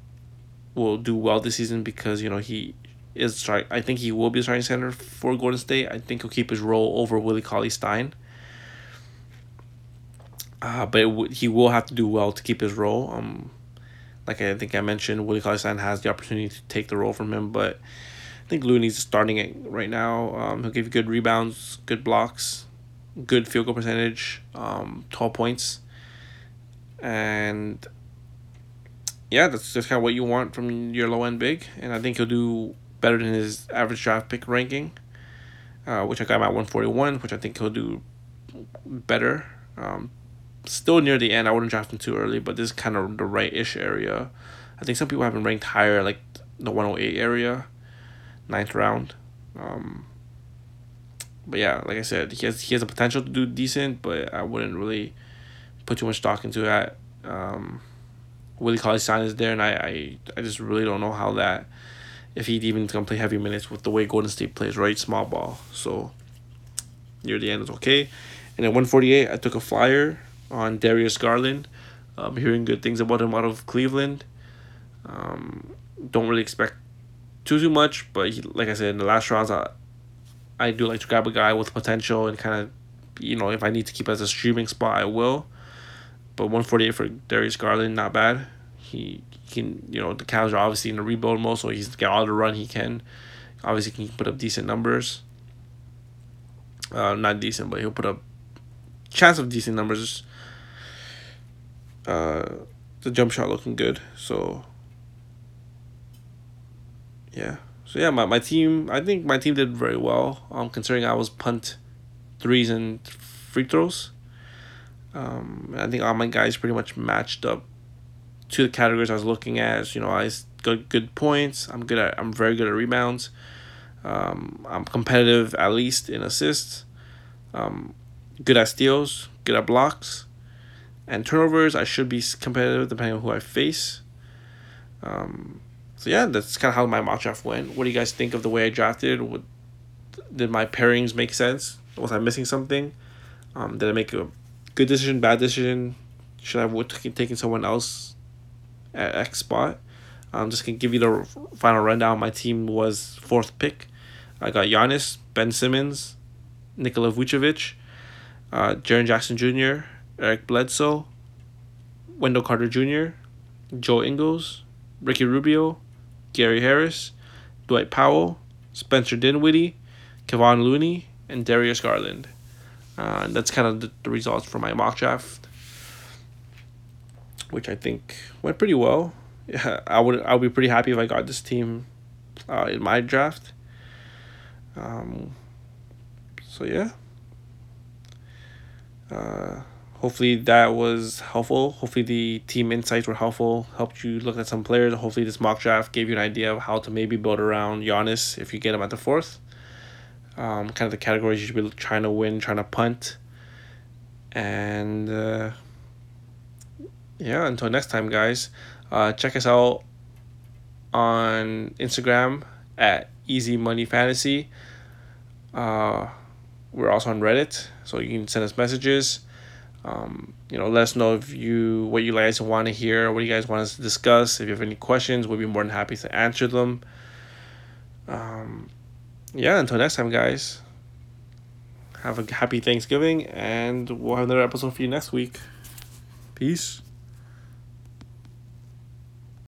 will do well this season because you know he is try. I think he will be starting center for Golden State. I think he'll keep his role over Willie Cauley Stein. Uh, but w- he will have to do well to keep his role. Um, like I think I mentioned, Willie Cauley Stein has the opportunity to take the role from him, but I think Looney's starting it right now. Um, he'll give you good rebounds, good blocks, good field goal percentage, um, twelve points, and yeah, that's just kind of what you want from your low end big, and I think he'll do better than his average draft pick ranking, uh, which I got him at one forty one, which I think he'll do better. Um, still near the end. I wouldn't draft him too early, but this is kind of the right ish area. I think some people have him ranked higher, like the 108 area, ninth round. Um, but yeah, like I said, he has he has a potential to do decent, but I wouldn't really put too much stock into that. Um, Willie Cauley Stein is there, and I, I I just really don't know how that if he'd even gonna play heavy minutes with the way Golden State plays, right? Small ball. So near the end is okay. And at one forty eight, I took a flyer on Darius Garland. I'm hearing good things about him out of Cleveland. Um, don't really expect too too much, but he, like I said in the last rounds, I, I do like to grab a guy with potential and kind of, you know, if I need to keep as a streaming spot, I will. But one forty eight for Darius Garland, not bad. He, he can, you know, the Cavs are obviously in a rebuild mode, so he's got all the run he can. Obviously, can put up decent numbers. Uh, not decent, but he'll put up chance of decent numbers uh, the jump shot looking good. So yeah. So yeah, my, my team I think my team did very well. Um considering I was punt threes and free throws. Um I think all my guys pretty much matched up to the categories I was looking at. You know, I got good points. I'm good at I'm very good at rebounds. Um, I'm competitive at least in assists. Um, good at steals, good at blocks. And turnovers, I should be competitive depending on who I face. Um, so yeah, that's kind of how my mock draft went. What do you guys think of the way I drafted? What, did my pairings make sense? Was I missing something? Um, did I make a good decision, bad decision? Should I have taken someone else at X spot? I'm just gonna give you the final rundown. My team was fourth pick. I got Giannis, Ben Simmons, Nikola Vucevic, uh, Jaren Jackson Jr., Eric Bledsoe, Wendell Carter Jr., Joe Ingles, Ricky Rubio, Gary Harris, Dwight Powell, Spencer Dinwiddie, Kevon Looney, and Darius Garland. Uh, and that's kind of the, the results for my mock draft. which I think went pretty well. Yeah, I would I would be pretty happy if I got this team uh, in my draft. Um, so yeah. Uh, hopefully that was helpful. Hopefully the team insights were helpful. Helped you look at some players. Hopefully this mock draft gave you an idea of how to maybe build around Giannis if you get him at the fourth. Um, kind of the categories you should be trying to win, trying to punt, and uh, yeah. Until next time, guys. Uh, check us out on Instagram at Easy Money Fantasy. Uh, we're also on Reddit, so you can send us messages. Um, you know, let us know if you what you guys want to hear, what you guys want us to discuss. If you have any questions, we'll be more than happy to answer them. Um, yeah, until next time, guys. Have a happy Thanksgiving, and we'll have another episode for you next week. Peace.